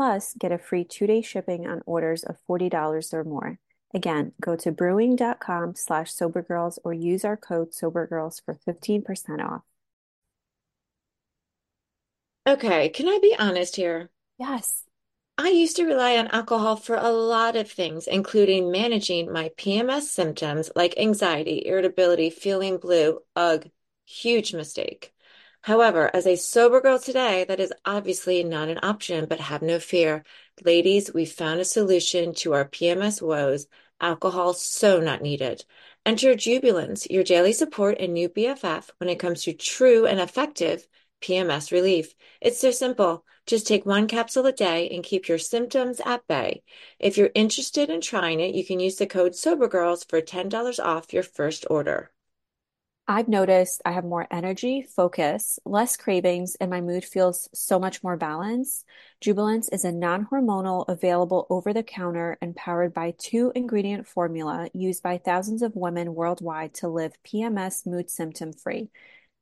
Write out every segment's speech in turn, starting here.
Plus, get a free two-day shipping on orders of $40 or more. Again, go to brewing.com slash sobergirls or use our code sobergirls for 15% off. Okay, can I be honest here? Yes. I used to rely on alcohol for a lot of things, including managing my PMS symptoms like anxiety, irritability, feeling blue. Ugh, huge mistake. However, as a sober girl today, that is obviously not an option, but have no fear. Ladies, we found a solution to our PMS woes. Alcohol so not needed. Enter Jubilance, your daily support and new BFF when it comes to true and effective PMS relief. It's so simple. Just take one capsule a day and keep your symptoms at bay. If you're interested in trying it, you can use the code SOBERGIRLS for $10 off your first order. I've noticed I have more energy, focus, less cravings, and my mood feels so much more balanced. Jubilance is a non-hormonal, available over the counter and powered by two ingredient formula used by thousands of women worldwide to live PMS mood symptom free.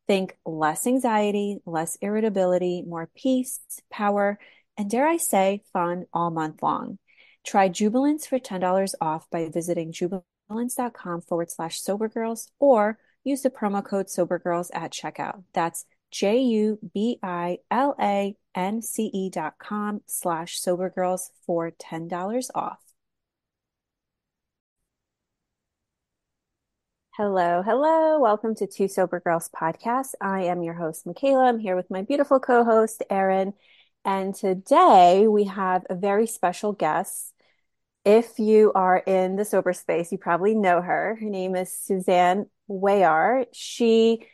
Think less anxiety, less irritability, more peace, power, and dare I say, fun all month long. Try Jubilance for $10 off by visiting jubilance.com forward slash sobergirls or use the promo code SOBERGIRLS at checkout. That's J U B I L A N C E dot com slash SOBERGIRLS for $10 off. Hello, hello. Welcome to Two Sober Girls podcast. I am your host, Michaela. I'm here with my beautiful co host, Erinn. And today we have a very special guest. If you are in the sober space, you probably know her. Her name is Suzanne Warye. She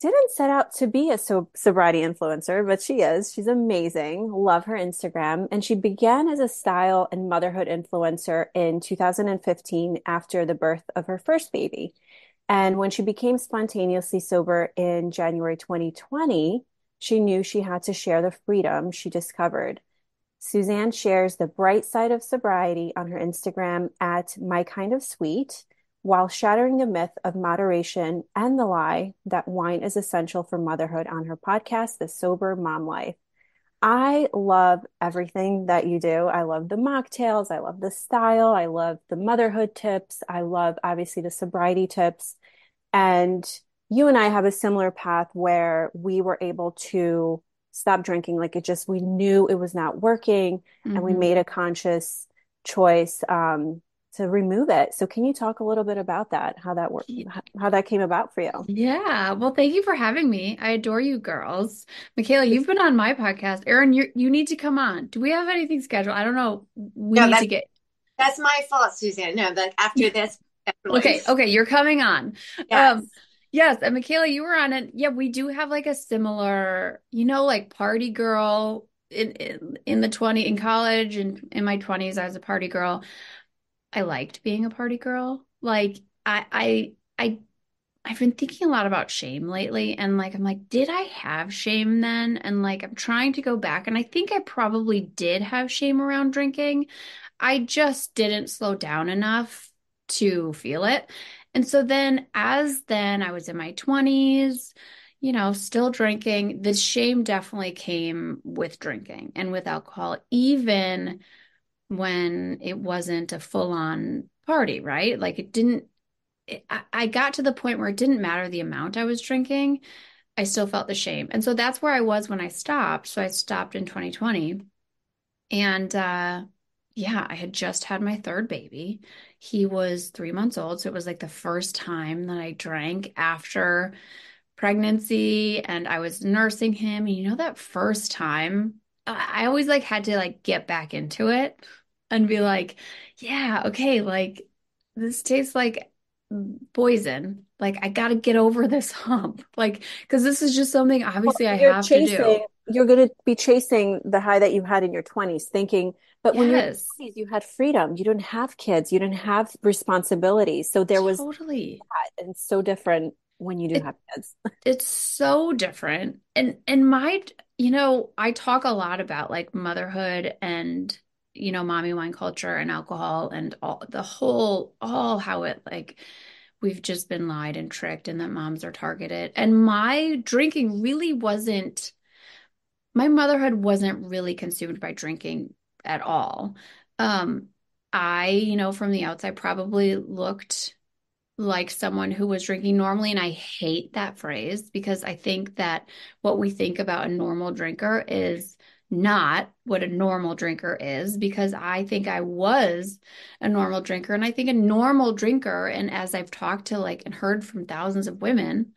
didn't set out to be a so- sobriety influencer, but she is. She's amazing. Love her Instagram. And she began as a style and motherhood influencer in 2015 after the birth of her first baby. And when she became spontaneously sober in January 2020, she knew she had to share the freedom she discovered. Suzanne shares the bright side of sobriety on her Instagram at My Kind of Sweet while shattering the myth of moderation and the lie that wine is essential for motherhood on her podcast, The Sober Mom Life. I love everything that you do. I love the mocktails. I love the style. I love the motherhood tips. I love obviously the sobriety tips. And you and I have a similar path where we were able to stop drinking. Like it just, we knew it was not working mm-hmm. and we mm-hmm. made a conscious choice um, to remove it. So can you talk a little bit about that? How that worked, how that came about for you? Yeah. Well, thank you for having me. I adore you girls. Michaela, you've been on my podcast. Erinn, you you need to come on. Do we have anything scheduled? I don't know. We no, need to get That's my fault, Suzanne. No, like after this. okay, okay, you're coming on. Yes. Um Yes, and Michaela, you were on it. Yeah, we do have like a similar, you know, like party girl in in, in the 20 in college and in my 20s I was a party girl. I liked being a party girl. Like I I I I've been thinking a lot about shame lately and like I'm like did I have shame then? And like I'm trying to go back and I think I probably did have shame around drinking. I just didn't slow down enough to feel it. And so then as then I was in my 20s, you know, still drinking, the shame definitely came with drinking and with alcohol even when it wasn't a full on party, right? Like it didn't, it, I got to the point where it didn't matter the amount I was drinking. I still felt the shame. And so that's where I was when I stopped. So I stopped in 2020. And, uh, yeah, I had just had my third baby. He was three months old. So it was like the first time that I drank after pregnancy and I was nursing him. And you know, that first time, I always like had to like get back into it and be like, yeah, okay, like this tastes like poison. Like I got to get over this hump. Like, because this is just something obviously well, I have chasing, to do. You're going to be chasing the high that you had in your 20s, thinking, but yes. when you're 20s, you had freedom. You didn't have kids. You didn't have responsibilities. So there was totally that, and so different when you do it, have kids. It's so different. And and my, you know, I talk a lot about like motherhood and you know, mommy wine culture and alcohol and all the whole, all how it like, we've just been lied and tricked and that moms are targeted. And my drinking really wasn't, my motherhood wasn't really consumed by drinking at all. Um, I, you know, from the outside probably looked like someone who was drinking normally. And I hate that phrase because I think that what we think about a normal drinker is not what a normal drinker is because I think I was a normal drinker. And I think a normal drinker, and as I've talked to like and heard from thousands of women,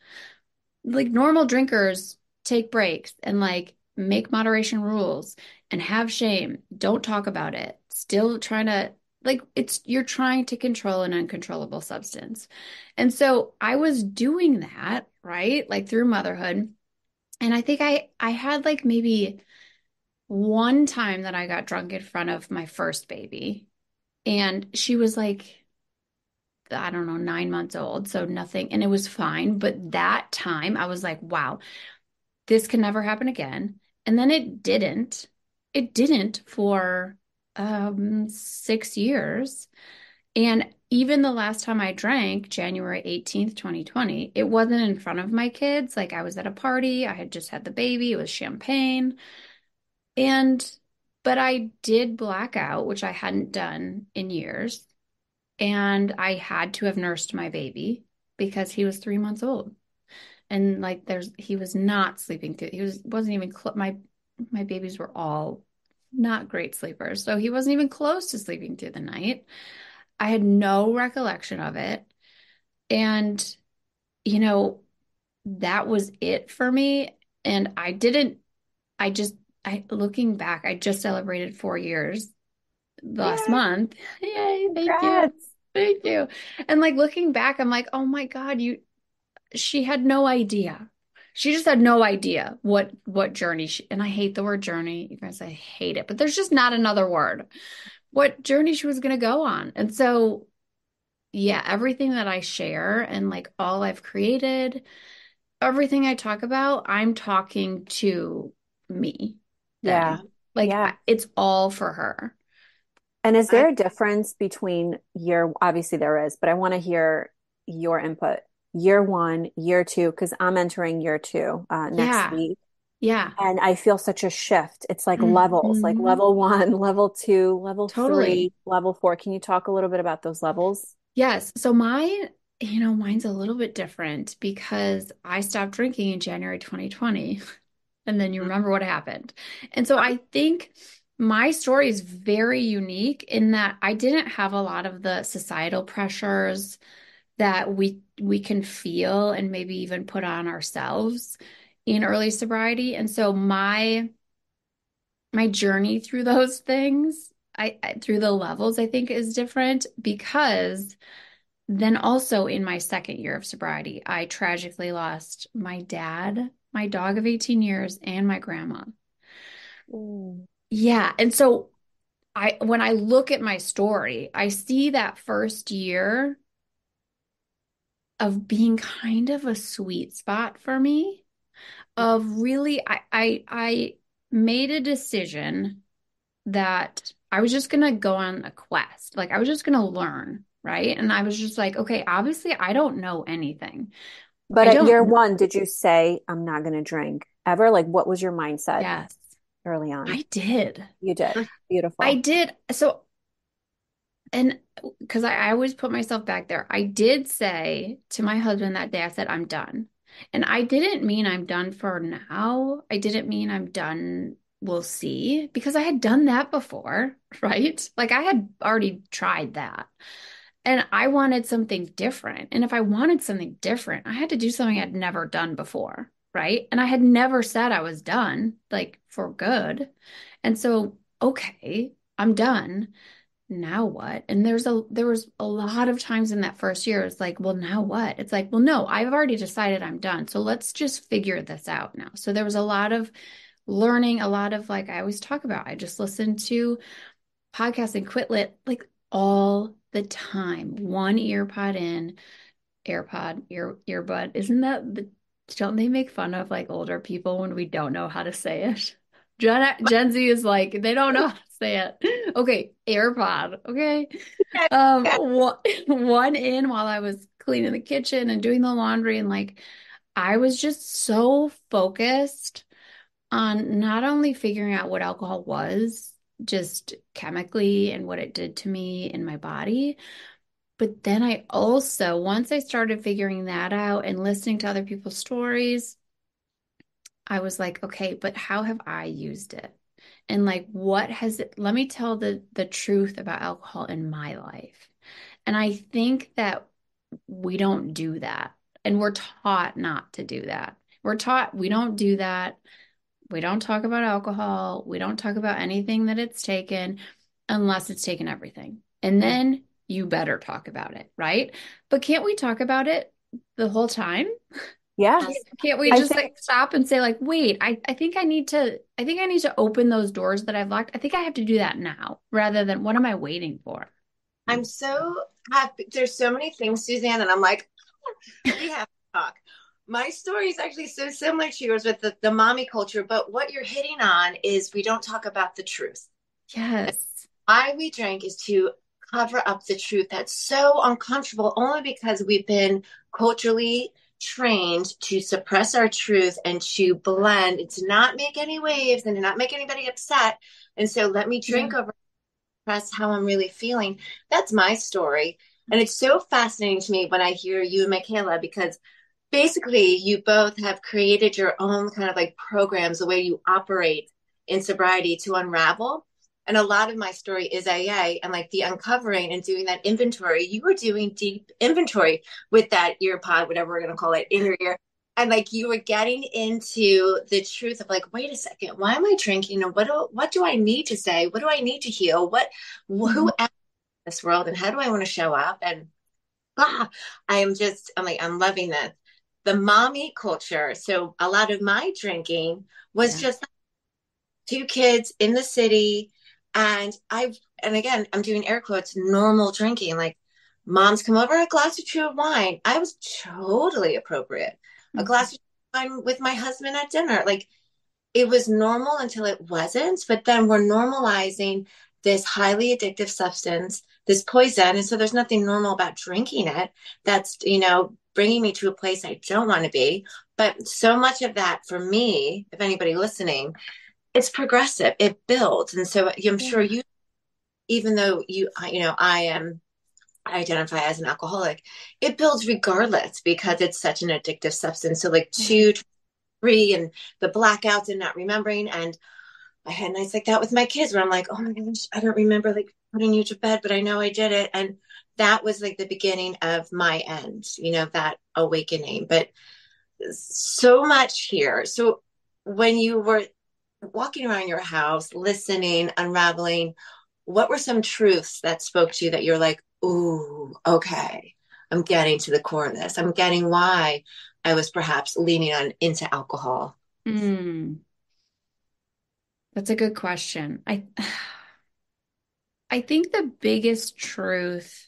like normal drinkers take breaks and like make moderation rules and have shame. Don't talk about it. Still trying to like it's you're trying to control an uncontrollable substance. And so I was doing that, right? Like through motherhood. And I think I I had like maybe one time that I got drunk in front of my first baby, and she was like, I don't know, nine months old, so nothing, and it was fine. But that time I was like, wow, this can never happen again. And then it didn't. It didn't for um, six years. And even the last time I drank, January 18th, 2020, it wasn't in front of my kids. Like I was at a party, I had just had the baby, it was champagne. And, but I did black out, which I hadn't done in years. And I had to have nursed my baby because he was three months old. And like there's, he was not sleeping through, he was, wasn't even, cl- my, my babies were all not great sleepers. So he wasn't even close to sleeping through the night. I had no recollection of it. And, you know, that was it for me. And I didn't, I just I looking back, I just celebrated four years last Yay. month. Yay, thank Congrats. you. Thank you. And like looking back, I'm like, oh my God, you she had no idea. She just had no idea what what journey she and I hate the word journey. You guys, I hate it, but there's just not another word. What journey she was gonna go on. And so yeah, everything that I share and like all I've created, everything I talk about, I'm talking to me yeah. Like yeah. it's all for her. And is there I, a difference between your obviously there is, but I want to hear your input. Year one, year two, because I'm entering year two uh, next yeah. week. Yeah. And I feel such a shift. It's like mm-hmm. levels, like level one, level two, level totally. three, level four. Can you talk a little bit about those levels? Yes. So mine, you know, mine's a little bit different because I stopped drinking in January 2020 and then you mm-hmm. remember what happened. And so I think my story is very unique in that I didn't have a lot of the societal pressures that we we can feel and maybe even put on ourselves in early sobriety. And so my my journey through those things, I, I through the levels I think is different because then also in my second year of sobriety, I tragically lost my dad my dog of 18 years, and my grandma. Ooh. Yeah. And so I when I look at my story, I see that first year of being kind of a sweet spot for me of really I I I made a decision that I was just going to go on a quest. Like I was just going to learn, right? And I was just like, okay, obviously I don't know anything. But I at year one, did you say, I'm not going to drink ever? Like, what was your mindset? Yes. Early on. I did. You did. Beautiful. I did. So, and because I, I always put myself back there, I did say to my husband that day, I said, I'm done. And I didn't mean I'm done for now. I didn't mean I'm done we'll see because I had done that before, right? Like I had already tried that. And I wanted something different. And if I wanted something different, I had to do something I'd never done before, right? And I had never said I was done, like for good. And so, okay, I'm done. Now what? And there's a there was a lot of times in that first year it's like, well, now what? It's like, well, no, I've already decided I'm done. So let's just figure this out now. So there was a lot of learning, a lot of like I always talk about. I just listened to podcasts and quit lit like all the time. One earpod in, AirPod, ear earbud. Isn't that the don't they make fun of like older people when we don't know how to say it? Gen Gen Z is like they don't know how say it. Okay, AirPod. Okay, um, one, one in while I was cleaning the kitchen and doing the laundry, and like I was just so focused on not only figuring out what alcohol was, just chemically and what it did to me in my body. But then I also, once I started figuring that out and listening to other people's stories, I was like, okay, but how have I used it? And like, what has it, let me tell the, the truth about alcohol in my life. And I think that we don't do that. And we're taught not to do that. We're taught we don't do that. We don't talk about alcohol. We don't talk about anything that it's taken unless it's taken everything. And then you better talk about it, right? But can't we talk about it the whole time? Yeah. Can't we just think, like stop and say like, wait, I, I think I need to I think I need to open those doors that I've locked. I think I have to do that now rather than what am I waiting for? I'm so happy. There's so many things, Suzanne, and I'm like, we have to talk my story is actually so similar to yours with the, the mommy culture, but what you're hitting on is we don't talk about the truth. Yes. Why we drink is to cover up the truth that's so uncomfortable only because we've been culturally trained to suppress our truth and to blend and to not make any waves and to not make anybody upset. And so let me drink over press how I'm really feeling. That's my story. And it's so fascinating to me when I hear you and Michaela because basically you both have created your own kind of like programs the way you operate in sobriety to unravel and a lot of my story is AA and like the uncovering and doing that inventory. You were doing deep inventory with that ear pod, whatever we're going to call it, in your ear. And like you were getting into the truth of like, wait a second, why am I drinking? And what do, what do I need to say? What do I need to heal? What, who mm-hmm. am in this world and how do I want to show up? And ah, I am just, I'm like, I'm loving this the mommy culture. So a lot of my drinking was yeah. just two kids in the city. And I've, and again, I'm doing air quotes, normal drinking. Like moms come over, a glass or two of wine. I was totally appropriate. Mm-hmm. A glass of wine with my husband at dinner. Like it was normal until it wasn't. But then we're normalizing this highly addictive substance, this poison. And so there's nothing normal about drinking it. That's, you know, bringing me to a place I don't want to be. But so much of that for me, if anybody listening, it's progressive. It builds. And so I'm sure you, even though you, you know, I am, I identify as an alcoholic, it builds regardless because it's such an addictive substance. So like two, three, and the blackouts and not remembering. And I had nights like that with my kids where I'm like, oh my gosh, I don't remember like putting you to bed, but I know I did it. And that was like the beginning of my end, you know, that awakening. But so much here. So when you were walking around your house, listening, unraveling, what were some truths that spoke to you that you're like, ooh, okay, I'm getting to the core of this. I'm getting why I was perhaps leaning on into alcohol. Mm. That's a good question. I I think the biggest truth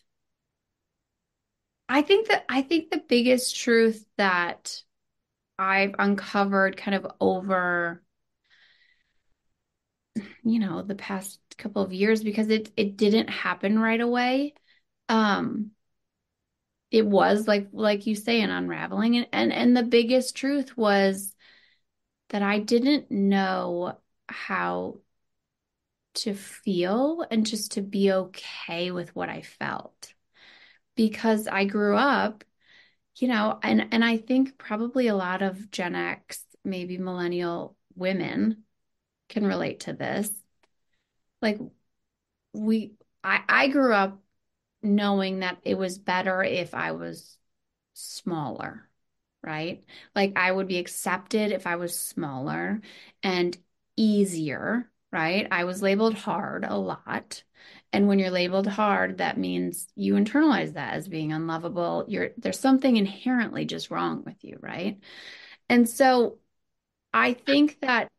I think that I think the biggest truth that I've uncovered kind of over you know the past couple of years because it it didn't happen right away. Um it was like like you say an unraveling. And and, and the biggest truth was that I didn't know how to feel and just to be okay with what I felt. Because I grew up, you know, and and I think probably a lot of Gen X, maybe millennial women can relate to this. Like we I I grew up knowing that it was better if I was smaller, right? Like I would be accepted if I was smaller and easier, right? I was labeled hard a lot. And when you're labeled hard, that means you internalize that as being unlovable. You're there's something inherently just wrong with you, right? And so I think that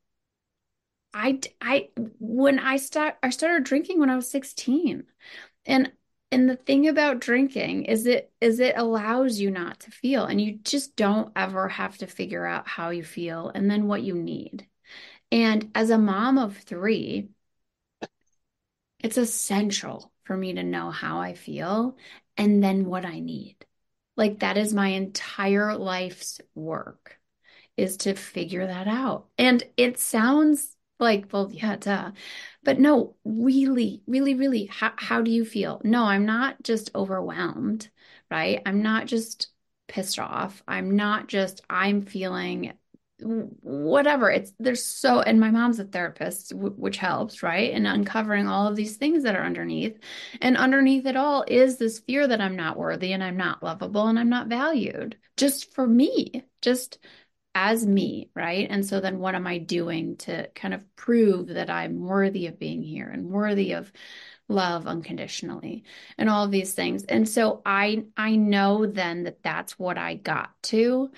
I I when I start I started drinking when I was 16. And and the thing about drinking is it is it allows you not to feel and you just don't ever have to figure out how you feel and then what you need. And as a mom of 3, it's essential for me to know how I feel and then what I need. Like that is my entire life's work is to figure that out. And it sounds like, well, yeah, duh. But no, really, really, really, how, how do you feel? No, I'm not just overwhelmed, right? I'm not just pissed off. I'm not just, I'm feeling whatever it's there's so and my mom's a therapist w- which helps right and uncovering all of these things that are underneath and underneath it all is this fear that i'm not worthy and i'm not lovable and i'm not valued just for me just as me, right? And so then what am I doing to kind of prove that I'm worthy of being here and worthy of love unconditionally and all of these things. And so I I know then that that's what I got to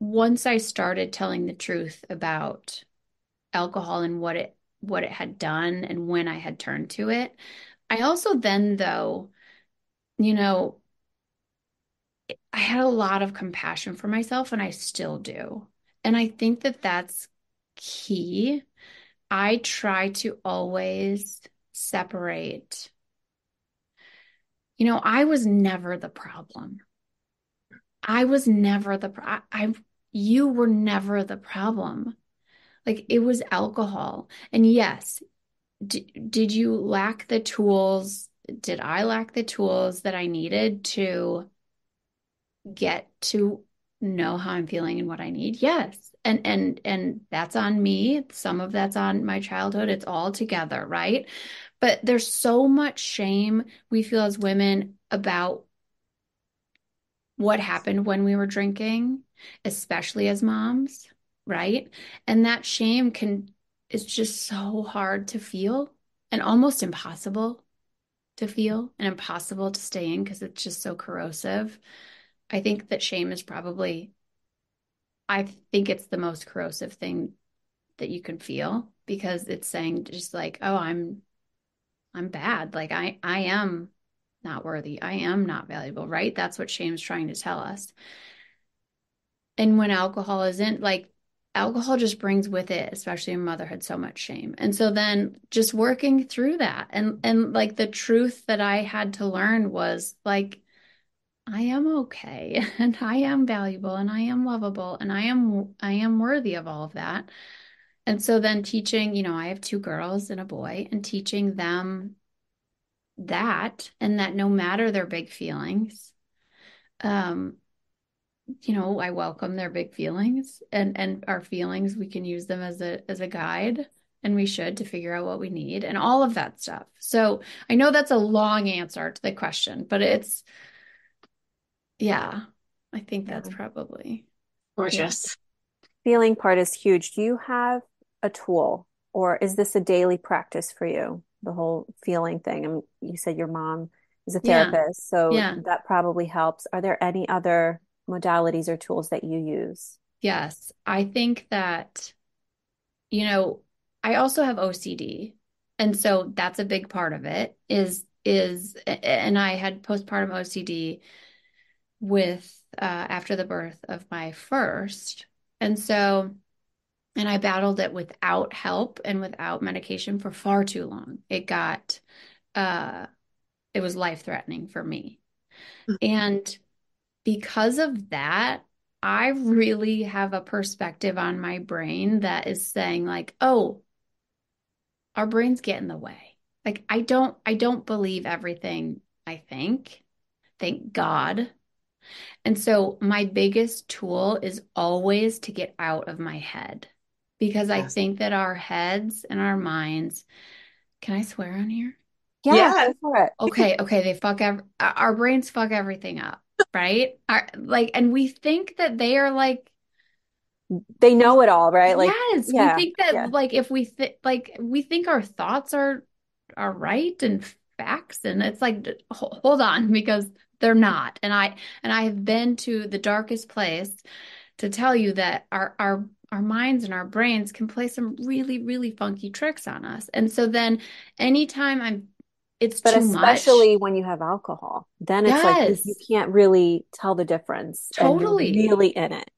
once I started telling the truth about alcohol and what it what it had done and when I had turned to it. I also then though you know I had a lot of compassion for myself and I still do. And I think that that's key. I try to always separate. You know, I was never the problem. I was never the I, I you were never the problem. Like it was alcohol. And yes, d- did you lack the tools? Did I lack the tools that I needed to get to know how I'm feeling and what I need. Yes. And and and that's on me. Some of that's on my childhood. It's all together, right? But there's so much shame we feel as women about what happened when we were drinking, especially as moms, right? And that shame can is just so hard to feel and almost impossible to feel and impossible to stay in because it's just so corrosive. I think that shame is probably, I think it's the most corrosive thing that you can feel because it's saying just like, oh, I'm, I'm bad. Like I, I am not worthy. I am not valuable, right? That's what shame's trying to tell us. And when alcohol isn't like, alcohol just brings with it especially in motherhood so much shame and so then just working through that and and like the truth that i had to learn was like I am okay and I am valuable and I am lovable and I am I am worthy of all of that. And so then teaching, you know, I have two girls and a boy and teaching them that and that no matter their big feelings, um, you know, I welcome their big feelings and and our feelings, we can use them as a as a guide and we should to figure out what we need and all of that stuff. So I know that's a long answer to the question, but it's yeah, I think that's probably gorgeous. Feeling part is huge. Do you have a tool or is this a daily practice for you? The whole feeling thing. I And you said your mom is a therapist, yeah. so yeah. that probably helps. Are there any other modalities or tools that you use? Yes, I think that, you know, I also have OCD. And so that's a big part of it is, is, and I had postpartum OCD with uh, after the birth of my first. And so, and I battled it without help and without medication for far too long. It got, uh, it was life threatening for me. Mm-hmm. And because of that, I really have a perspective on my brain that is saying, like, oh, our brains get in the way. Like, I don't, I don't believe everything I think. Thank God and so my biggest tool is always to get out of my head. because yes. I think that our heads and our minds, can I swear on here? Yeah, yeah. go for it. Okay, okay, they fuck ev- our brains fuck everything up, right? Our, like and we think that they are like they know it all, right? Like yes, yeah, we think that yeah. like if we think like we think our thoughts are are right and facts and it's like hold on because they're not. And I and I have been to the darkest place to tell you that our our our minds and our brains can play some really really funky tricks on us. And so then anytime I'm it's but especially much. when you have alcohol, then it's yes. like you, can't really tell the difference. Totally, really in it.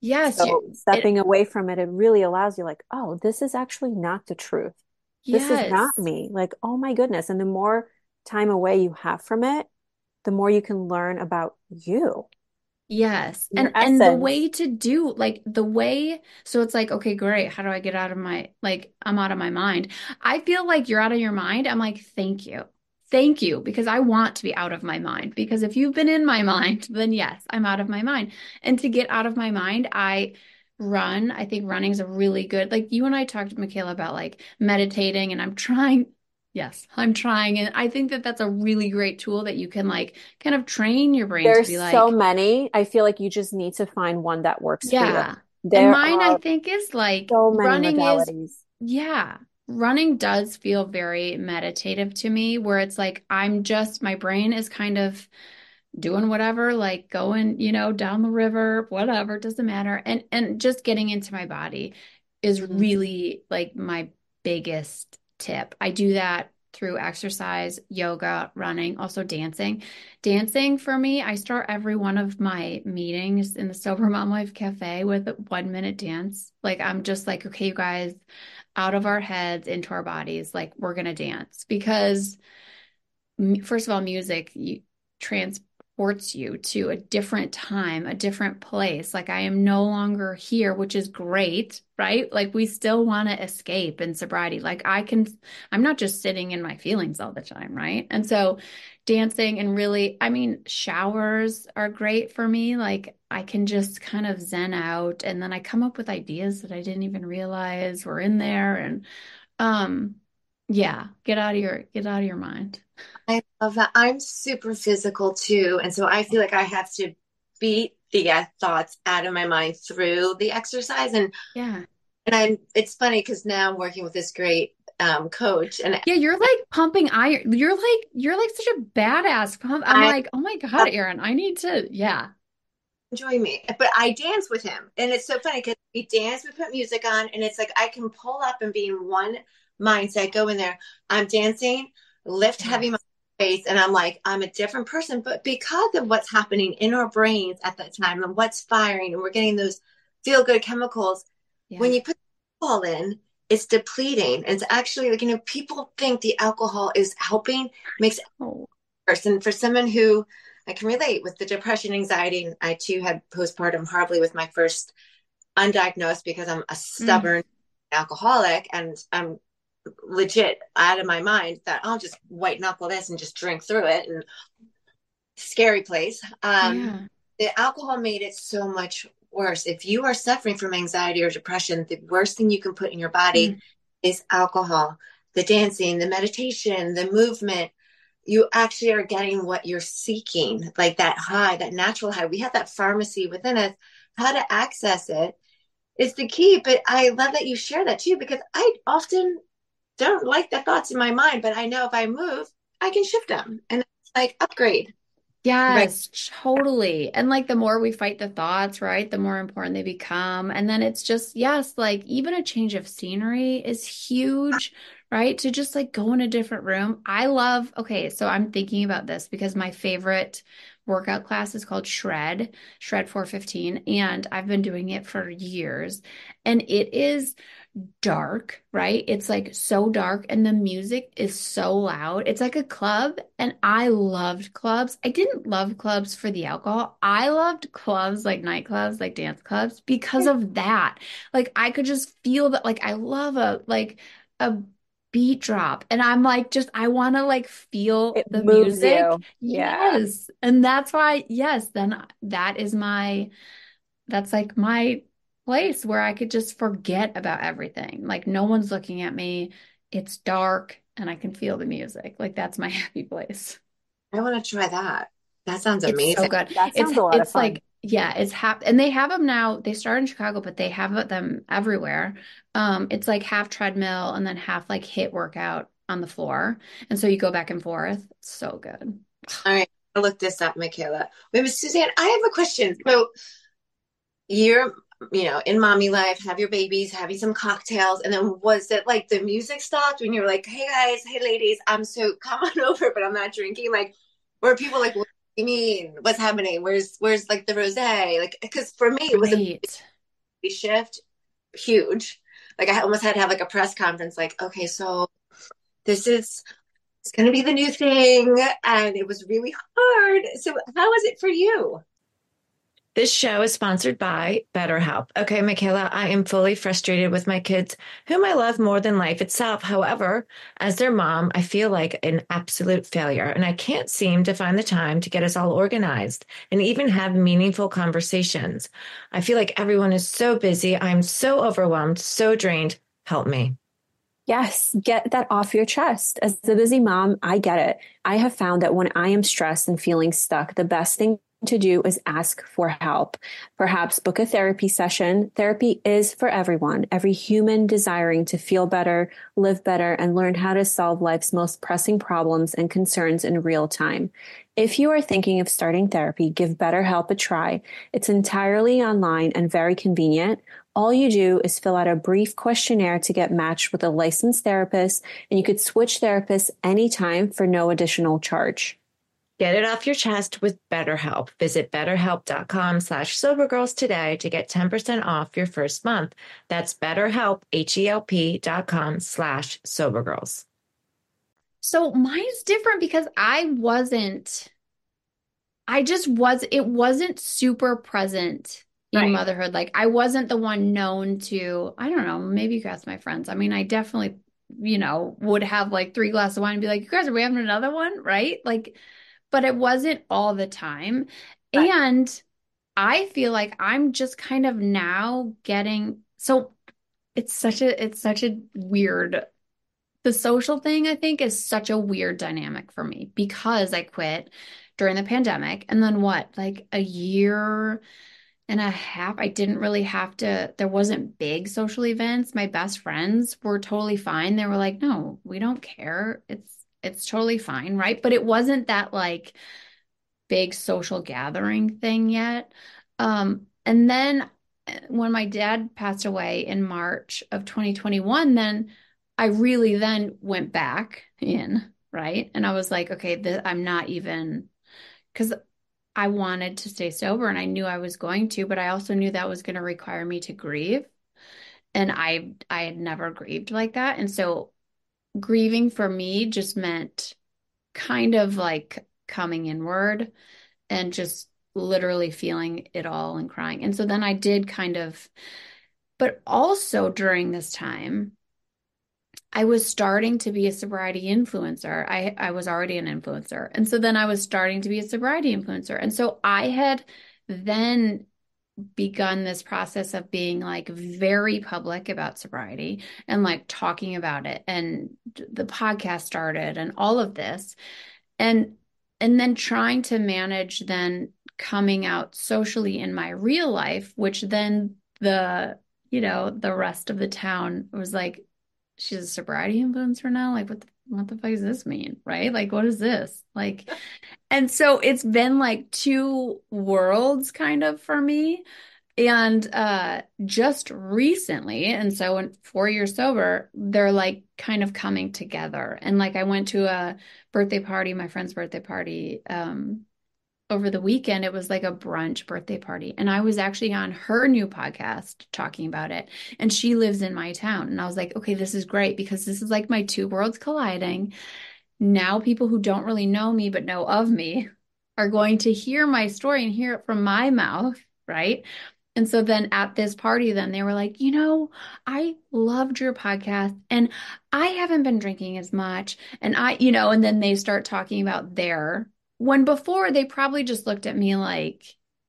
Yes. So stepping it, away from it, it really allows you like, oh, this is actually not the truth. This yes. is not me. Like, oh my goodness. And the more time away you have from it, the more you can learn about you. Yes. And essence. and the way to do like the way so it's like okay great how do I get out of my like I'm out of my mind. I feel like you're out of your mind. I'm like thank you. Thank you because I want to be out of my mind because if you've been in my mind then yes, I'm out of my mind. And to get out of my mind, I run. I think running is a really good like you and I talked Michaela about like meditating and I'm trying Yes, I'm trying. And I think that that's a really great tool that you can like kind of train your brain There's to be like. so many. I feel like you just need to find one that works yeah. for you. There and mine, I think, is like so running modalities. is. Yeah. Running does feel very meditative to me, where it's like I'm just, my brain is kind of doing whatever like going you know down the river whatever doesn't matter and and just getting into my body is mm-hmm. really like my biggest tip. I do that through exercise, yoga, running, also dancing. Dancing for me, I start every one of my meetings in the Sober Mom Life Cafe with a one minute dance. Like, I'm just like, okay, you guys, out of our heads, into our bodies, like, we're going to dance. Because, first of all, music you, trans transports you to a different time, a different place. Like I am no longer here, which is great, right? Like we still want to escape in sobriety. Like I can, I'm not just sitting in my feelings all the time, right? And so dancing and really, I mean, showers are great for me. Like I can just kind of zen out and then I come up with ideas that I didn't even realize were in there. And, um, yeah, get out of your, get out of your mind. I love that. I'm super physical too. And so I feel like I have to beat the uh, thoughts out of my mind through the exercise. And yeah. And I'm, it's funny because now I'm working with this great um, coach and yeah, you're like pumping iron. You're like, you're like such a badass pump. I'm I, like, oh my God, Erinn, I need to, yeah. Enjoy me. But I dance with him. And it's so funny because we dance, we put music on, and it's like I can pull up and be in one mindset, go in there. I'm dancing, lift heavy face and I'm like, I'm a different person. But because of what's happening in our brains at that time and what's firing, and we're getting those feel good chemicals, yeah. when you put alcohol in, it's depleting. And it's actually like, you know, people think the alcohol is helping, makes oh. person for someone who I can relate with the depression, anxiety. And I too had postpartum horribly with my first undiagnosed because I'm a stubborn mm. alcoholic and I'm legit out of my mind that I'll just white knuckle this and just drink through it and scary place. Um, yeah. The alcohol made it so much worse. If you are suffering from anxiety or depression, the worst thing you can put in your body mm. is alcohol. The dancing, the meditation, the movement, you actually are getting what you're seeking, like that high, that natural high. We have that pharmacy within us. How to access it is the key. But I love that you share that too, because I often don't like the thoughts in my mind, but I know if I move, I can shift them and it's like upgrade. Yes, right. totally. And like the more we fight the thoughts, right, the more important they become. And then it's just, yes, like even a change of scenery is huge, right? To just like go in a different room. I love, okay, so I'm thinking about this because my favorite workout class is called Shred, Shred 415. And I've been doing it for years. And it is dark, right? It's like so dark and the music is so loud. It's like a club and I loved clubs. I didn't love clubs for the alcohol. I loved clubs like nightclubs, like dance clubs because of that. Like I could just feel that like I love a like a beat drop and I'm like just I want to like feel it the music. Yeah. Yes. And that's why yes, then that is my that's like my place where I could just forget about everything. Like no one's looking at me. It's dark and I can feel the music. Like that's my happy place. I want to try that. That sounds It's amazing. so good. That sounds It's a lot of it's fun. like yeah, it's hap and they have them now. They start in Chicago, but they have them everywhere. Um, it's like half treadmill and then half like HIIT workout on the floor. And so you go back and forth. It's so good. All right, I'll look this up, Michaela. Wait, Miss Suzanne, I have a question. So you're, you know, in mommy life, have your babies, having some cocktails, and then was it like the music stopped when you were like, "Hey guys, hey ladies, I'm so come on over, but I'm not drinking." Like, were people like, "What do you mean? What's happening? Where's where's like the rosé?" Like, because for me, it was a Right. big shift, huge. Like, I almost had to have like a press conference. Like, okay, so this is it's to be the new thing, and it was really hard. So, how was it for you? This show is sponsored by BetterHelp. Okay, Michaela, I am fully frustrated with my kids, whom I love more than life itself. However, as their mom, I feel like an absolute failure, and I can't seem to find the time to get us all organized and even have meaningful conversations. I feel like everyone is so busy. I'm so overwhelmed, so drained. Help me. Yes, get that off your chest. As a busy mom, I get it. I have found that when I am stressed and feeling stuck, the best thing to do is ask for help. Perhaps book a therapy session. Therapy is for everyone, every human desiring to feel better, live better, and learn how to solve life's most pressing problems and concerns in real time. If you are thinking of starting therapy, give BetterHelp a try. It's entirely online and very convenient. All you do is fill out a brief questionnaire to get matched with a licensed therapist, and you could switch therapists anytime for no additional charge. Get it off your chest with BetterHelp. Visit betterhelp.com slash sobergirls today to get 10% off your first month. That's betterhelp, H-E-L-P dot com slash sobergirls. So mine's different because I wasn't, I just was, it wasn't super present in Right. motherhood. Like I wasn't the one known to, I don't know, maybe you could ask my friends. I mean, I definitely, you know, would have like three glasses of wine and be like, you guys, are we having another one? Right? Like, but it wasn't all the time. Right. And I feel like I'm just kind of now getting, so it's such a, it's such a weird the social thing, I think, is such a weird dynamic for me because I quit during the pandemic. And then what? Like a year and a half, I didn't really have to, there wasn't big social events. My best friends were totally fine. They were like, no, we don't care. It's, it's totally fine. Right. But it wasn't that like big social gathering thing yet. Um, and then eh, when my dad passed away in March of 2021, then I really then went back in, right? And I was like, okay, th- I'm not even because I wanted to stay sober and I knew I was going to, but I also knew that was going to require me to grieve. And I I had never grieved like that. And so grieving for me just meant kind of like coming inward and just literally feeling it all and crying. And so then I did kind of, but also during this time, I was starting to be a sobriety influencer. I I was already an influencer. And so then I was starting to be a sobriety influencer. And so I had then begun this process of being like very public about sobriety and like talking about it and the podcast started and all of this. And and then trying to manage then coming out socially in my real life, which then the you know the rest of the town was like she's a sobriety influencer now like what the, what the fuck does this mean right? Like what is this? Like and so it's been like two worlds kind of for me. And uh just recently and so in four years sober they're like kind of coming together. And like I went to a birthday party my friend's birthday party um over the weekend it was like a brunch birthday party and i was actually on her new podcast talking about it and she lives in my town and i was like okay this is great because this is like my two worlds colliding. Now people who don't really know me but know of me are going to hear my story and hear it from my mouth right? And so then at this party then they were like you know i loved your podcast and i haven't been drinking as much and i you know and then they start talking about their when before they probably just looked at me like,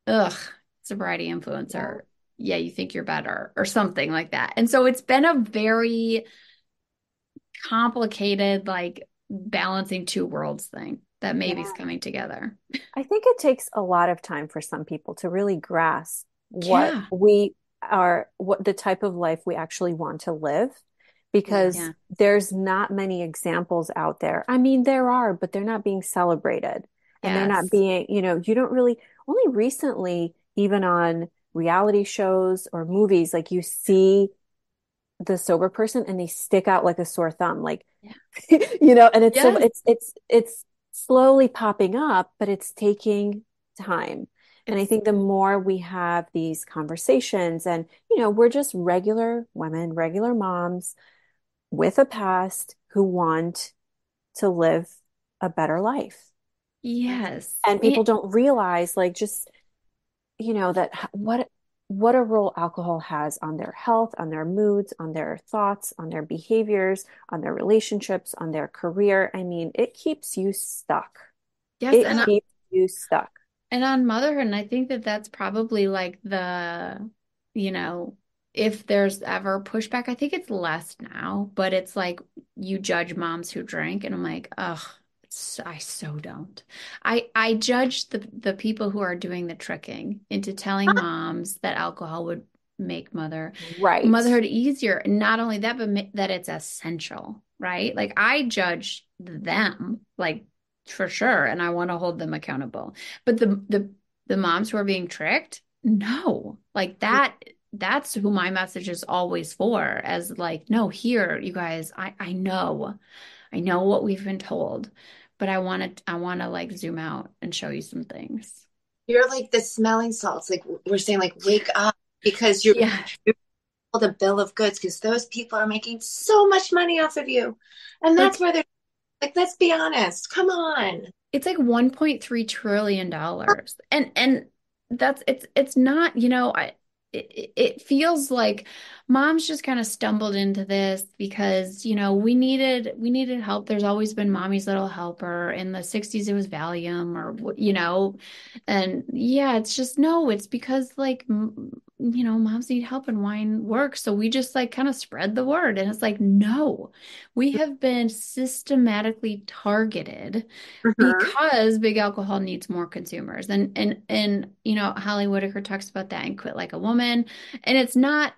ugh, sobriety influencer. yeah, you think you're better or something like that. And so it's been a very complicated, like balancing two worlds thing that maybe is coming together. I think it takes a lot of time for some people to really grasp what yeah. we are, what the type of life we actually want to live because yeah. there's not many examples out there. I mean, there are, but they're not being celebrated and yes. they're not being, you know, you don't really, only recently, even on reality shows or movies, like you see the sober person and they stick out like a sore thumb, like, yeah. you know, and it's, yes. so, it's, it's, it's slowly popping up, but it's taking time. And I think the more we have these conversations and, you know, we're just regular women, regular moms with a past who want to live a better life. Yes. And people don't realize like just you know that what what a role alcohol has on their health, on their moods, on their thoughts, on their behaviors, on their relationships, on their career. I mean, it keeps you stuck. Yes, it and keeps I, you stuck. And on motherhood, and I think that that's probably like the, you know, if there's ever pushback, I think it's less now, but it's like you judge moms who drink, and I'm like, ugh, I so don't. I I judge the the people who are doing the tricking into telling ah. moms that alcohol would make mother right motherhood easier. Not only that, but that it's essential, right? Like I judge them, like for sure, and I want to hold them accountable. But the the the moms who are being tricked, no, like that. That's who my message is always for. As like, no, here, you guys, I I know. I know what we've been told but I want to I want to like zoom out and show you some things. You're like the smelling salts. Like we're saying, like wake up because you're, yeah. the bill of goods because those people are making so much money off of you, and that's like, where they're like. Let's be honest. Come on. It's like 1.3 trillion dollars, and and that's it's it's not you know I it, it feels like moms just kind of stumbled into this because you know we needed we needed help. There's always been mommy's little helper. In the 60s it was valium or you know? And yeah it's just no it's because like you know, moms need help and wine works. So we just like kind of spread the word. And it's like, no, we have been systematically targeted uh-huh. because big alcohol needs more consumers. And and and you know, Holly Whitaker talks about that and quit like a woman. And it's not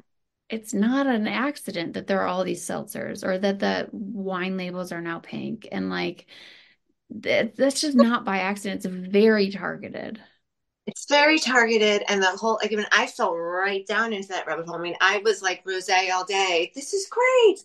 it's not an accident that there are all these seltzers or that the wine labels are now pink and like that, that's just not by accident. It's very targeted. It's very targeted, and the whole like I mean, I fell right down into that rabbit hole. I mean, I was like rose all day. This is great.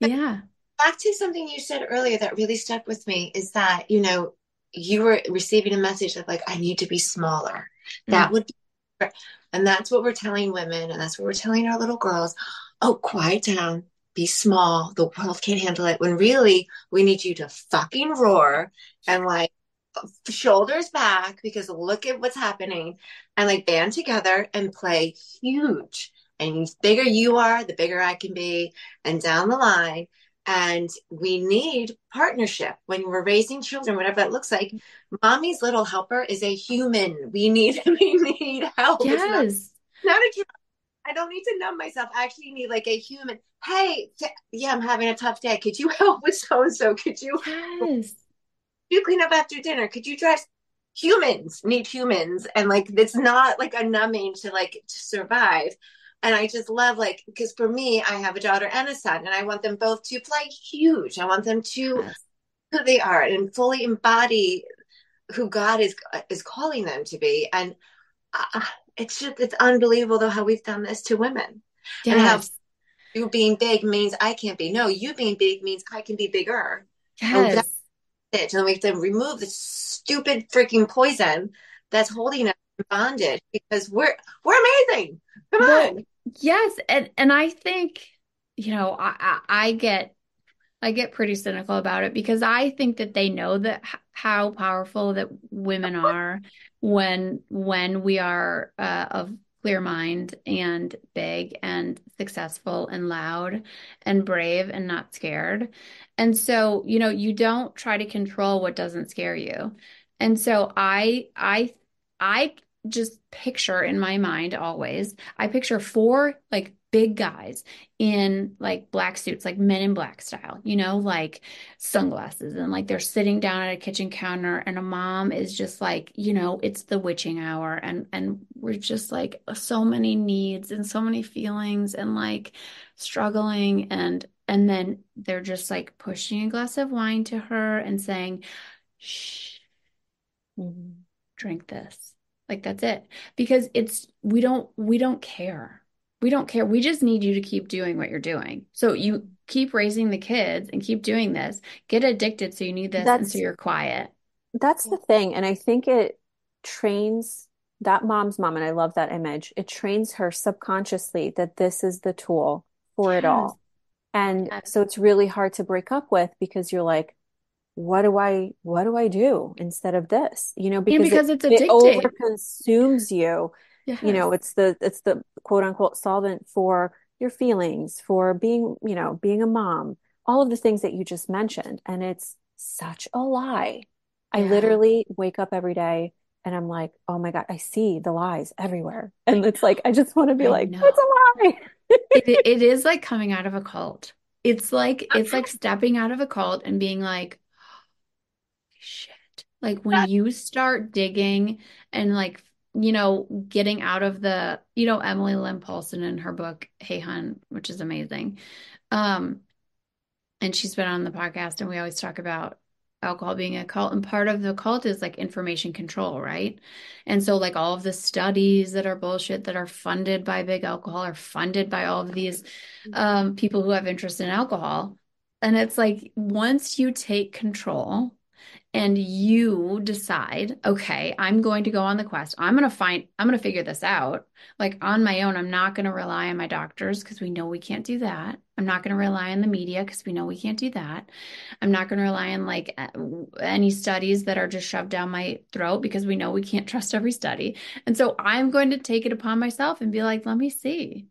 But yeah. Back to something you said earlier that really stuck with me is that you know you were receiving a message of like I need to be smaller. Mm. That would be, and that's what we're telling women, and that's what we're telling our little girls. Oh, quiet down be small. The world can't handle it. When really we need you to fucking roar and like shoulders back because look at what's happening and like band together and play huge and the bigger you are the bigger i can be and down the line and we need partnership when we're raising children whatever that looks like mommy's little helper is a human we need we need help yes not, not a I don't need to numb myself. I actually need like a human. Hey, yeah, I'm having a tough day. Could you help with so and so? Could you? Yes you clean up after dinner? Could you dress? Humans need humans, and like it's not like a numbing to like to survive. And I just love like because for me, I have a daughter and a son, and I want them both to play huge. I want them to yes. who they are and fully embody who God is is calling them to be. And uh, it's just it's unbelievable though how we've done this to women. Yes. And how you being big means I can't be. No, you being big means I can be bigger. Yes it and we have to remove the stupid freaking poison that's holding us in bondage because we're we're amazing. Come well, on. Yes, and and I think you know I, I, I get I get pretty cynical about it because I think that they know that how powerful that women are when when we are uh, of clear mind and big and successful and loud and brave and not scared. And so, you know, you don't try to control what doesn't scare you. And so I I I just picture in my mind always, I picture four like big guys in like black suits, like men in black style, you know, like sunglasses and like they're sitting down at a kitchen counter and a mom is just like, you know, it's the witching hour and and we're just like so many needs and so many feelings and like struggling and and then they're just like pushing a glass of wine to her and saying, shh, mm-hmm. drink this. Like that's it. Because it's we don't we don't care we don't care. We just need you to keep doing what you're doing. So you keep raising the kids and keep doing this. Get addicted so you need this that's, and so you're quiet. That's the thing. And I think it trains that mom's mom, and I love that image. It trains her subconsciously that this is the tool for yes. it all. And yes. so it's really hard to break up with because you're like, what do I what do I do instead of this? You know, because, yeah, because it, it's addicting. It over consumes you Yes. You know, it's the it's the quote unquote solvent for your feelings, for being, you know, being a mom, all of the things that you just mentioned. And it's such a lie. Yeah. I literally wake up every day and I'm like, oh my God, I see the lies everywhere. And it's like, I just want to be I like, know. it's a lie. it, it is like coming out of a cult. It's like, it's like stepping out of a cult and being like, shit. Like when you start digging and like you know, getting out of the, you know, Emily Lynn Paulson in her book, Hey Hun, which is amazing. Um, and she's been on the podcast and we always talk about alcohol being a cult and part of the cult is like information control right and so like all of the studies that are bullshit that are funded by big alcohol are funded by all of these um, people who have interest in alcohol and it's like once you take control and you decide, okay, I'm going to go on the quest. I'm going to find, I'm going to figure this out. Like on my own, I'm not going to rely on my doctors because we know we can't do that. I'm not going to rely on the media because we know we can't do that. I'm not going to rely on like any studies that are just shoved down my throat because we know we can't trust every study. And so I'm going to take it upon myself and be like, let me see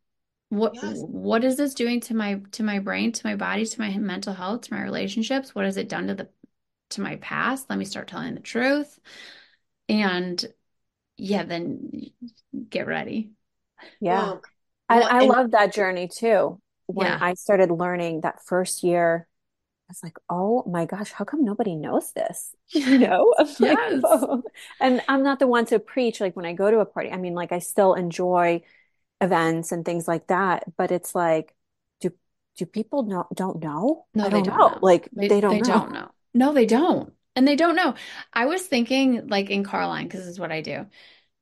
what yes. what is this doing to my to my brain to my body to my mental health to my relationships what has it done to the to my past. Let me start telling the truth. And yeah, then get ready. Yeah. Well, I, I and, love that journey too. When yeah. I started learning that first year, I was like, oh my gosh, how come nobody knows this? You know? yes. Like, oh. And I'm not the one to preach like when I go to a party. I mean, like I still enjoy events and things like that, but it's like, do do people know don't know? No, I don't they don't know. know. Like they, they don't they know. don't know. No, they don't. And they don't know. I was thinking, like in Carline, because this is what I do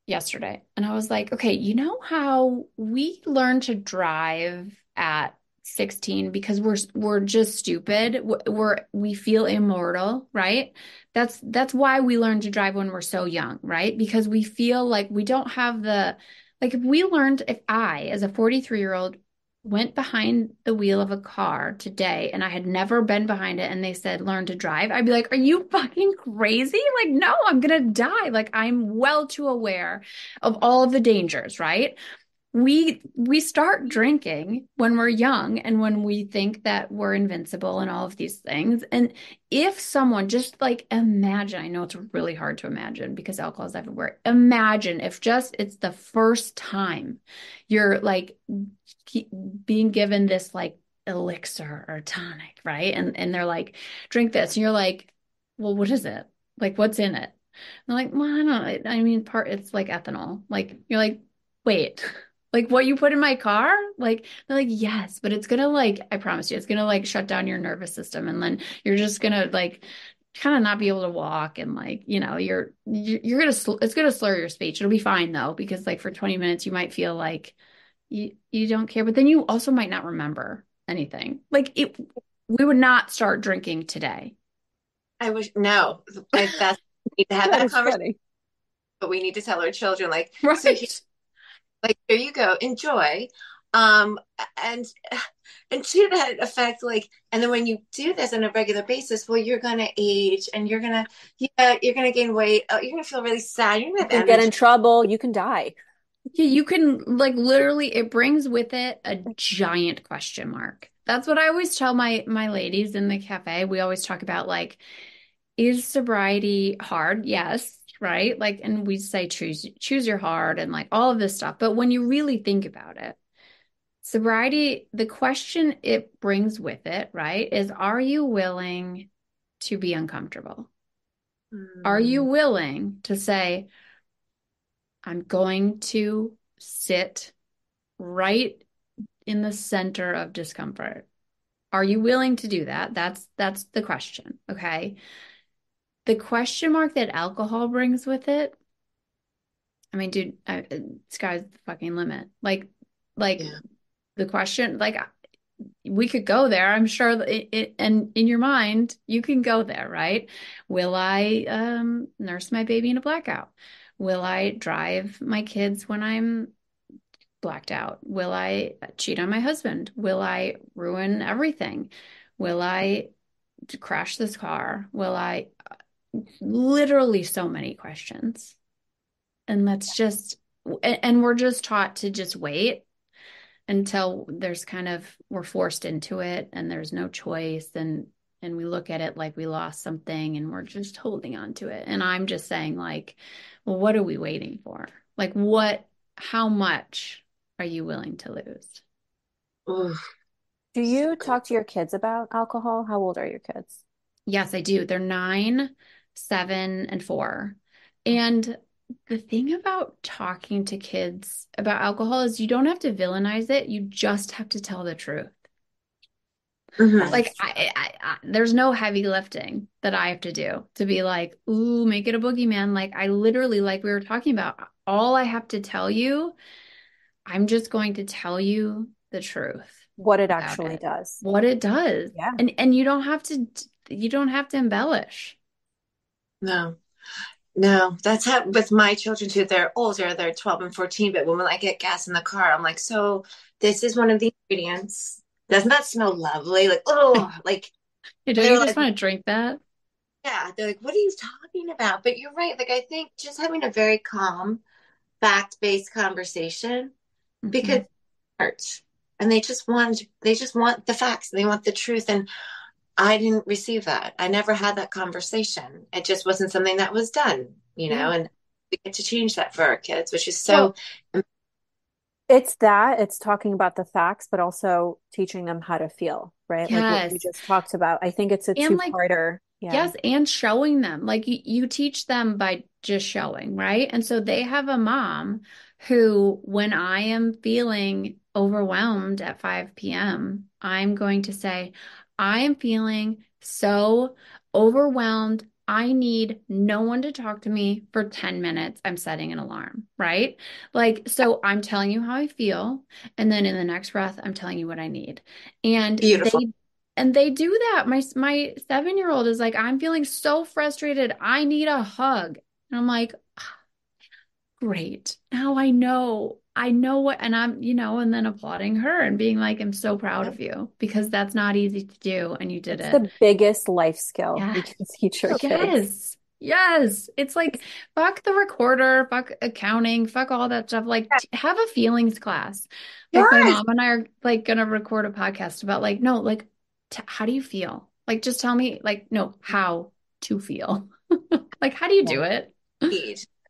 yesterday. And I was like, okay, you know how we learn to drive at 16 because we're we're just stupid. We're we feel immortal, right? That's that's why we learn to drive when we're so young, right? Because we feel like we don't have the like if we learned if I as a 43 year old went behind the wheel of a car today and I had never been behind it and they said learn to drive, I'd be like, are you fucking crazy? Like, no, I'm going to die. Like, I'm well too aware of all of the dangers, right? We we start drinking when we're young and when we think that we're invincible and all of these things. And if someone just like imagine i know it's really hard to imagine because alcohol is everywhere. Imagine if just it's the first time you're like being given this like elixir or tonic right? And and they're like drink this. And you're like well what is it? Like what's in it? And they're like well i don't know. I mean part it's like ethanol. Like you're like wait like what you put in my car like they're like yes but it's gonna like i promise you it's gonna like shut down your nervous system and then you're just gonna like kind of not be able to walk and like you know you're you're gonna sl- it's gonna slur your speech it'll be fine though because like for 20 minutes you might feel like you you don't care but then you also might not remember anything like it we would not start drinking today i wish no like that's we need to have that, that conversation funny. but we need to tell our children like right. so like there you go enjoy. Um and and to that effect like and then when you do this on a regular basis well you're gonna age and you're gonna yeah you're gonna gain weight. Oh, you're gonna feel really sad. You're gonna you get in trouble. You can die. Yeah you can like literally it brings with it a giant question mark. That's what i always tell my my ladies in the cafe. We always talk about like is sobriety hard? Yes, right? Like, and we say choose choose your heart and like all of this stuff. But when you really think about it, sobriety, the question it brings with it, right, is are you willing to be uncomfortable? Mm. Are you mm. willing to say, I'm going to sit right in the center of discomfort? Are you willing to do that? That's that's the question, okay? The question mark that alcohol brings with it i mean dude I, sky's the fucking limit. Like like yeah. the question like we could go there i'm sure it, it, and in your mind you can go there right? Will i um, nurse my baby in a blackout? Will i drive my kids when i'm blacked out? Will i cheat on my husband? Will i ruin everything? Will i crash this car? Will i literally so many questions. And that's just, and we're just taught to just wait until there's kind of, we're forced into it and there's no choice. And, and we look at it like we lost something and we're just holding on to it. And I'm just saying, like, well, what are we waiting for? Like, what, how much are you willing to lose? Oof. Do you talk to your kids about alcohol? How old are your kids? Yes, I do. They're nine, seven, and four. And the thing about talking to kids about alcohol is you don't have to villainize it, you just have to tell the truth. Mm-hmm. Like I, I, I, there's no heavy lifting that I have to do to be like, ooh, make it a boogeyman. Like I literally, like we were talking about, all I have to tell you, I'm just going to tell you the truth. What it actually it. does. What it does. Yeah. And and you don't have to you don't have to embellish. No. No, that's how with my children too. They're older, they're 12 and 14, but when I get gas in the car, I'm like, so this is one of the ingredients. Doesn't that smell lovely? Like, oh, like you don't you just like, want to drink that? Yeah. They're like, what are you talking about? But you're right. Like, I think just having a very calm, fact based conversation mm-hmm. because and they just want they just want the facts, and they want the truth. And I didn't receive that. I never had that conversation. It just wasn't something that was done, you know, mm-hmm. and we get to change that for our kids, which is so. Well, it's that, it's talking about the facts, but also teaching them how to feel, right? Yes. Like what we just talked about. I think it's a two parter. Like, yeah. Yes. And showing them, like you, you teach them by just showing, right? And so they have a mom who, when I am feeling overwhelmed at 5 p.m., I'm going to say, I am feeling so overwhelmed. I need no one to talk to me for 10 minutes. I'm setting an alarm, right? Like, so I'm telling you how I feel. And then in the next breath, I'm telling you what I need. And Beautiful. they and they do that. My my seven year old is like, I'm feeling so frustrated. I need a hug. And I'm like, ah, great. Now I know I know what, and I'm, you know, and then applauding her and being like, I'm so proud of you because that's not easy to do. And you did it. it's it. the biggest life skill yes. you can teach your kids. Yes. Yes. It's like, fuck the recorder, fuck accounting, fuck all that stuff. Like, have a feelings class. Like, yes. my mom and I are like going to record a podcast about, like, no, like, t- how do you feel? Like, just tell me, like, no, how to feel. like, how do you do it?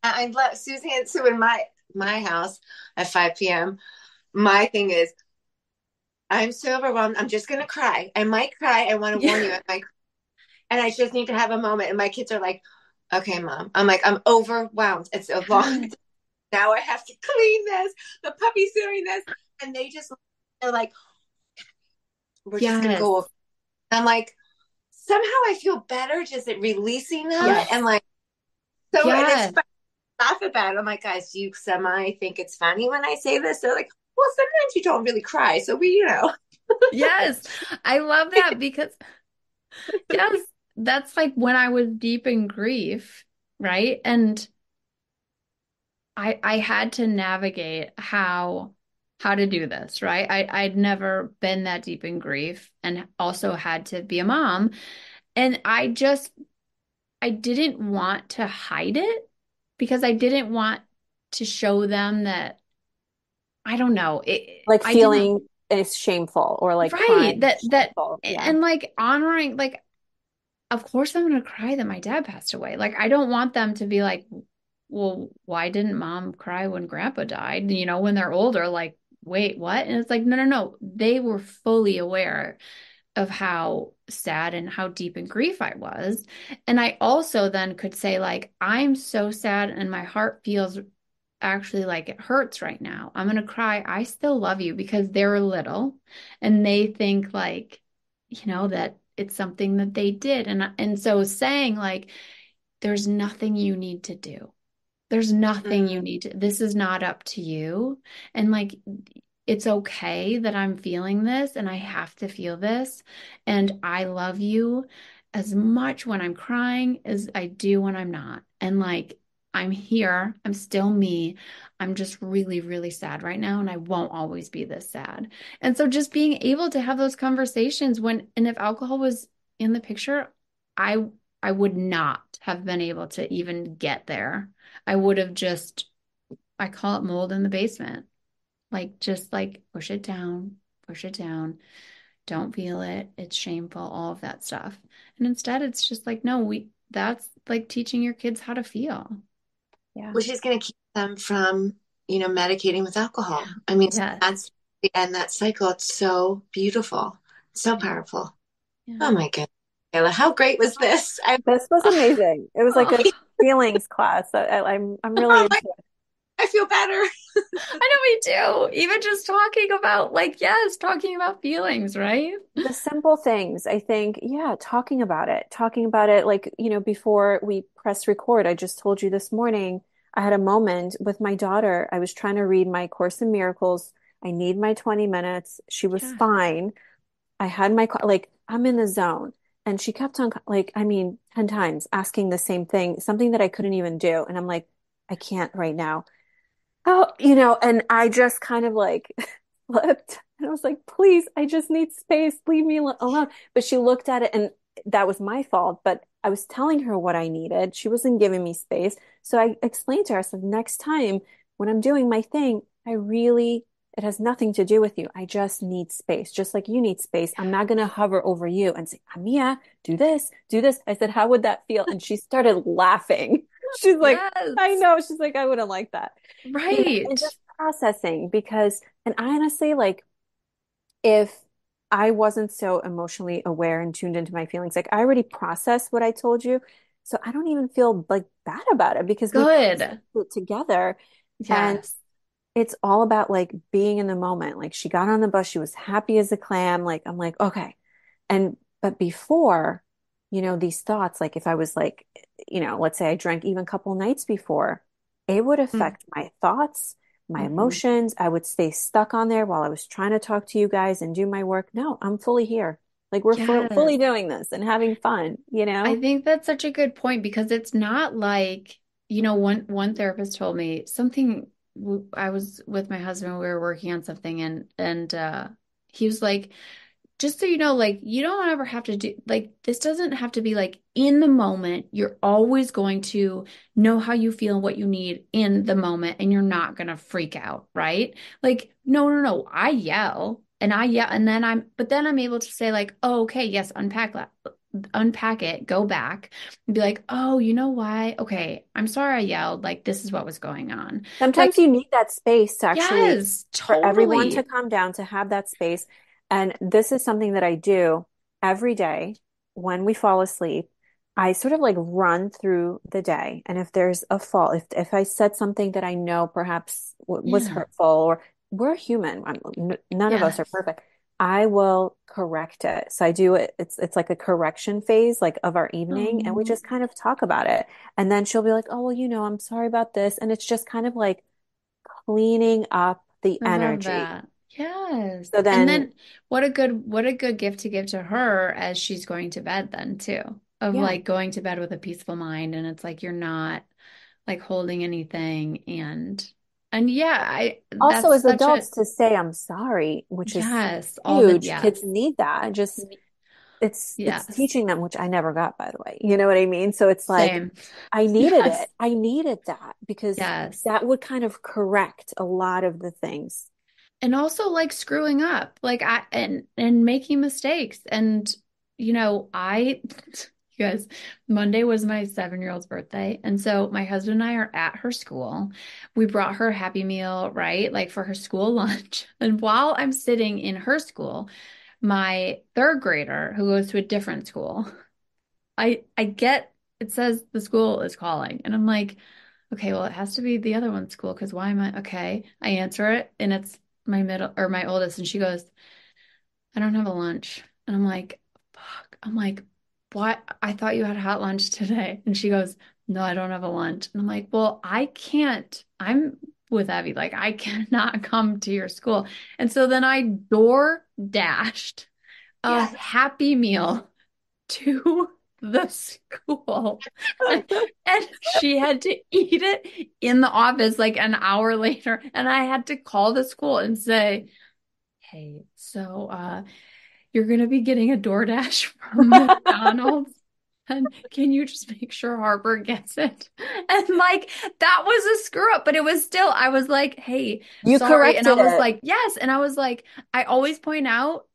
I love Suzanne. So in my my house at 5 p.m. My thing is, I'm so overwhelmed. I'm just gonna cry. I might cry. I want to warn you. I might, and I just need to have a moment. And my kids are like, "Okay, mom." I'm like, I'm overwhelmed. It's a long. now I have to clean this. The puppy's doing this, and they just they're like, "We're yes. just gonna go." I'm like, somehow I feel better just at releasing them yes. and like. So yes. Laugh about it. I'm like, guys, do you semi think it's funny when I say this? They're like, well, sometimes you don't really cry. So we, you know. yes. I love that because, yes, that's like when I was deep in grief, right? And I I had to navigate how how to do this, right? I I'd never been that deep in grief and also had to be a mom. And I just I didn't want to hide it because I didn't want to show them that I don't know, it, like feeling is shameful or like right that that yeah. and like honoring like of course I'm going to cry that my dad passed away. Like, I don't want them to be like, well, why didn't mom cry when grandpa died? You know, when they're older, like, wait, what? And it's like, no, no, no. They were fully aware of how sad and how deep in grief I was. And I also then could say, like, I'm so sad and my heart feels actually like it hurts right now. I'm going to cry. I still love you because they're little and they think like, you know, that it's something that they did. And and so saying like there's nothing you need to do. There's nothing you mm. need to. This is not up to you. And like it's okay that I'm feeling this and I have to feel this and I love you as much when I'm crying as I do when I'm not. And like I'm here. I'm still me. I'm just really, really sad right now. And I won't always be this sad. And so just being able to have those conversations when, and if alcohol was in the picture, I, I would not have been able to even get there. I would have just, I call it mold in the basement. Like, just like push it down, push it down. Don't feel it. It's shameful, all of that stuff. And instead, it's just like, no, we, that's like teaching your kids how to feel yeah. which is going to keep them from, you know, medicating with alcohol. I mean, yes. that's the end that cycle. It's so beautiful, so powerful. Yeah. Oh my goodness. Kayla, how great was this? I, this was amazing. It was like a oh. feelings class. I, am I'm, I'm oh really oh I feel better. I know we do. Even just talking about like yes, talking about feelings, right? The simple things. I think yeah, talking about it. Talking about it like, you know, before we press record, I just told you this morning I had a moment with my daughter. I was trying to read my Course in Miracles. I need my 20 minutes. She was yeah. fine. I had my like I'm in the zone. And she kept on like I mean 10 times asking the same thing, something that I couldn't even do. And I'm like I can't right now oh, you know, and I just kind of like flipped and I was like, please, I just need space. Leave me alone. But she looked at it and that was my fault. But I was telling her what I needed. She wasn't giving me space. So I explained to her, I said, next time when I'm doing my thing, I really, it has nothing to do with you. I just need space, just like you need space. I'm not going to hover over you and say, Amia, do this, do this. I said, how would that feel? And she started laughing. She's like, yes. I know. She's like, I wouldn't like that. Right. And just processing because, and I honestly like, if I wasn't so emotionally aware and tuned into my feelings, like I already processed what I told you. So I don't even feel like bad about it because Good. we it together. Yes. And it's all about like being in the moment. Like she got on the bus, she was happy as a clam. Like I'm like, okay. And but before you know, these thoughts, like if I was like, you know, let's say I drank even a couple nights before, it would hmm. affect mm-hmm. my thoughts, my mm-hmm. emotions. I would stay stuck on there while I was trying to talk to you guys and do my work. No, I'm fully here. Like we're yes. fully doing this and having fun, you know? I think that's such a good point because it's not like, you know, one one therapist told me something I was with my husband, we were working on something and and uh he was like, just so you know, like you don't ever have to do like this doesn't have to be like in the moment. You're always going to know how you feel and what you need in the moment, and you're not gonna freak out, right? Like, no, no, no. I yell and I yell, and then I'm, but then I'm able to say, like, oh, okay, yes, unpack that unpack it, go back and be like, oh, you know why? Okay, I'm sorry I yelled. Like, this is what was going on. Sometimes like, you need that space to actually yes, totally. for everyone to calm down, to have that space. And this is something that I do every day when we fall asleep. I sort of like run through the day. And if there's a fault, if, if I said something that I know perhaps w- was yeah. hurtful or we're human, none yes. of us are perfect. I will correct it. So I do it. It's, it's like a correction phase, like of our evening. Mm-hmm. And we mm-hmm. just kind of talk about it. And then she'll be like, Oh, well, you know, I'm sorry about this. And it's just kind of like cleaning up the energy. Yes. So then, and then what a good what a good gift to give to her as she's going to bed then too. Of yeah. like going to bed with a peaceful mind and it's like you're not like holding anything and and yeah, I also as adults a, to say I'm sorry, which yes, is huge. The, yes. Kids need that. Just mm-hmm. it's yes. it's teaching them, which I never got, by the way. You know what I mean? So it's like Same. I needed yes. it. I needed that because that would kind of correct a lot of the things and also like screwing up like i and and making mistakes and you know i You guys, Monday was my seven year old's birthday. And so my husband and I are at her school. We brought her Happy Meal, right? Like for her school lunch. And while I'm sitting in her school, my third grader who goes to a different school, I I get it says the school is calling. And I'm like, okay, well, it has to be the other one's school because why am I okay? I answer it and it's my middle or my oldest, and she goes, I don't have a lunch. And I'm like, fuck. I'm like, what? I thought you had a hot lunch today. And she goes, no, I don't have a lunch. And I'm like, well, I can't. I'm with Evie. Like, I cannot come to your school. And so then I door dashed a yes. happy meal to the school. and, she had to eat it in the office like an hour later. And I had to call the school and say, hey, so uh, you're going to be getting a DoorDash from McDonald's. And can you just make sure Harper gets it? And like that was a screw up, but it was still, I was like, hey, you sorry. corrected And I was it. like, yes. And I was like, I always point out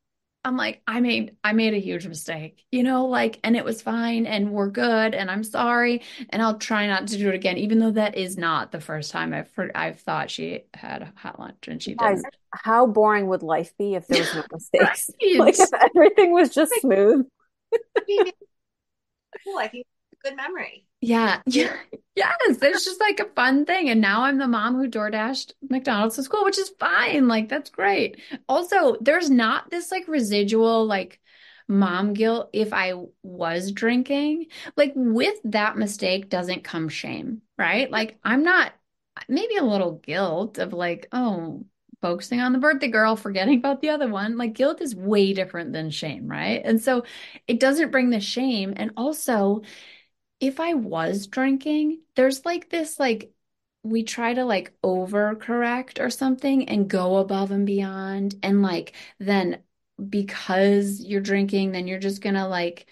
I'm like, I made I made a huge mistake, you know, like, and it was fine, and we're good, and I'm sorry, and I'll try not to do it again, even though that is not the first time I've heard, I've thought she had a hot lunch and she Guys, didn't. How boring would life be if there was no mistakes? like if everything was just smooth. cool. I think good memory. Yeah. Yeah. Yes. It's just like a fun thing. And now I'm the mom who door dashed McDonald's to school, which is fine. Like, that's great. Also, there's not this like residual, like, mom guilt if I was drinking. Like, with that mistake doesn't come shame, right? Like, I'm not, maybe a little guilt of like, oh, focusing on the birthday girl, forgetting about the other one. Like guilt is way different than shame, right? And so it doesn't bring the shame. And also, if I was drinking, there's like this like we try to like overcorrect or something and go above and beyond and like then because you're drinking then you're just going to like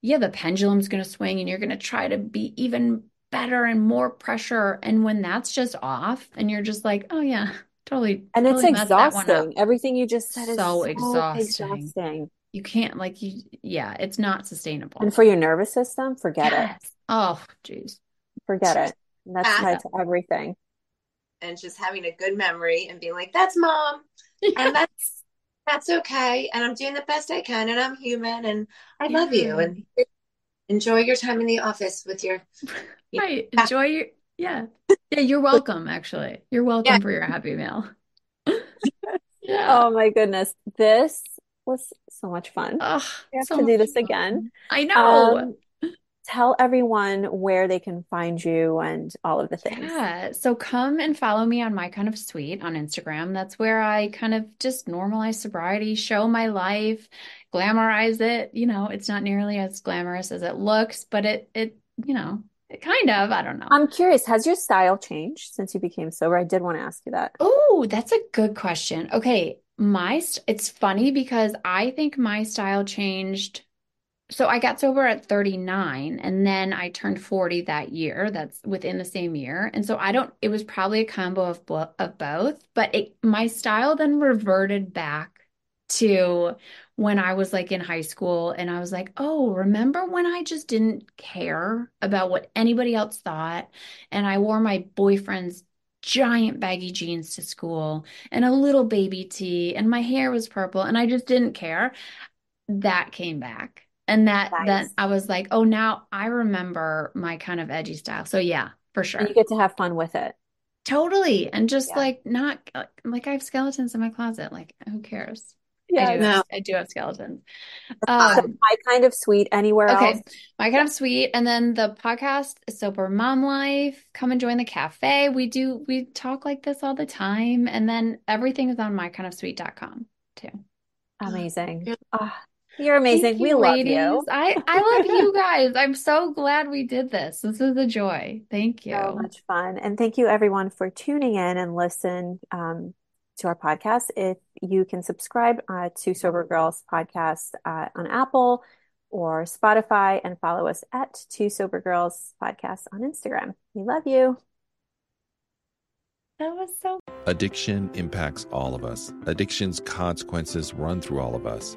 yeah the pendulum's going to swing and you're going to try to be even better and more pressure. And when that's just off and you're just like oh yeah totally and totally it's exhausting. Everything you just said so is so exhausting. exhausting you can't like you yeah it's not sustainable. And for your nervous system forget yes. it oh jeez. Forget it. That's tied to everything. And just having a good memory and being like that's mom. Yeah. and that's that's okay. And i'm doing the best i can and i'm human and i yeah. love you and enjoy your time in the office with your right. enjoy your yeah. Yeah you're welcome actually. You're welcome yeah. for your happy meal. Oh yeah. oh my goodness. This was so much fun. Ugh, we have so to do this fun. again. I know. Um, tell everyone where they can find you and all of the things. Yeah. So come and follow me on my kind of sweet on Instagram. That's where I kind of just normalize sobriety, show my life, glamorize it. You know, it's not nearly as glamorous as it looks, but it it, you know, it kind of, I don't know. I'm curious, has your style changed since you became sober? I did want to ask you that. Oh, that's a good question. Okay my st- it's funny because I think my style changed. So I got sober at 39 and then I turned 40 that year. That's within the same year. And so I don't it was probably a combo of of both, but it my style then reverted back to when I was like in high school and I was like, "Oh, remember when I just didn't care about what anybody else thought and I wore my boyfriend's giant baggy jeans to school and a little baby tee and my hair was purple and I just didn't care. That came back. And that nice. that I was like, oh now I remember my kind of edgy style. So yeah, for sure. And you get to have fun with it. Totally. And just yeah. like not uh, like I have skeletons in my closet. Like who cares? Yeah, I do, no. have, I do have skeletons. Um, my kind of sweet anywhere okay. else. My kind of sweet. And then the podcast is Sober Mom Life. Come and join the cafe. We do we talk like this all the time. And then everything is on mykindofsweet.com too. Amazing. Oh, you're amazing. You, we love ladies. you. I, I love you guys. I'm so glad we did this. This is a joy. Thank you. So much fun. And thank you everyone for tuning in and listen. Um, to our podcast. If you can subscribe uh, to Sober Girls podcast uh, on Apple or Spotify and follow us at Two Sober Girls podcast on Instagram. We love you. That was so. Addiction impacts all of us. Addiction's consequences run through all of us.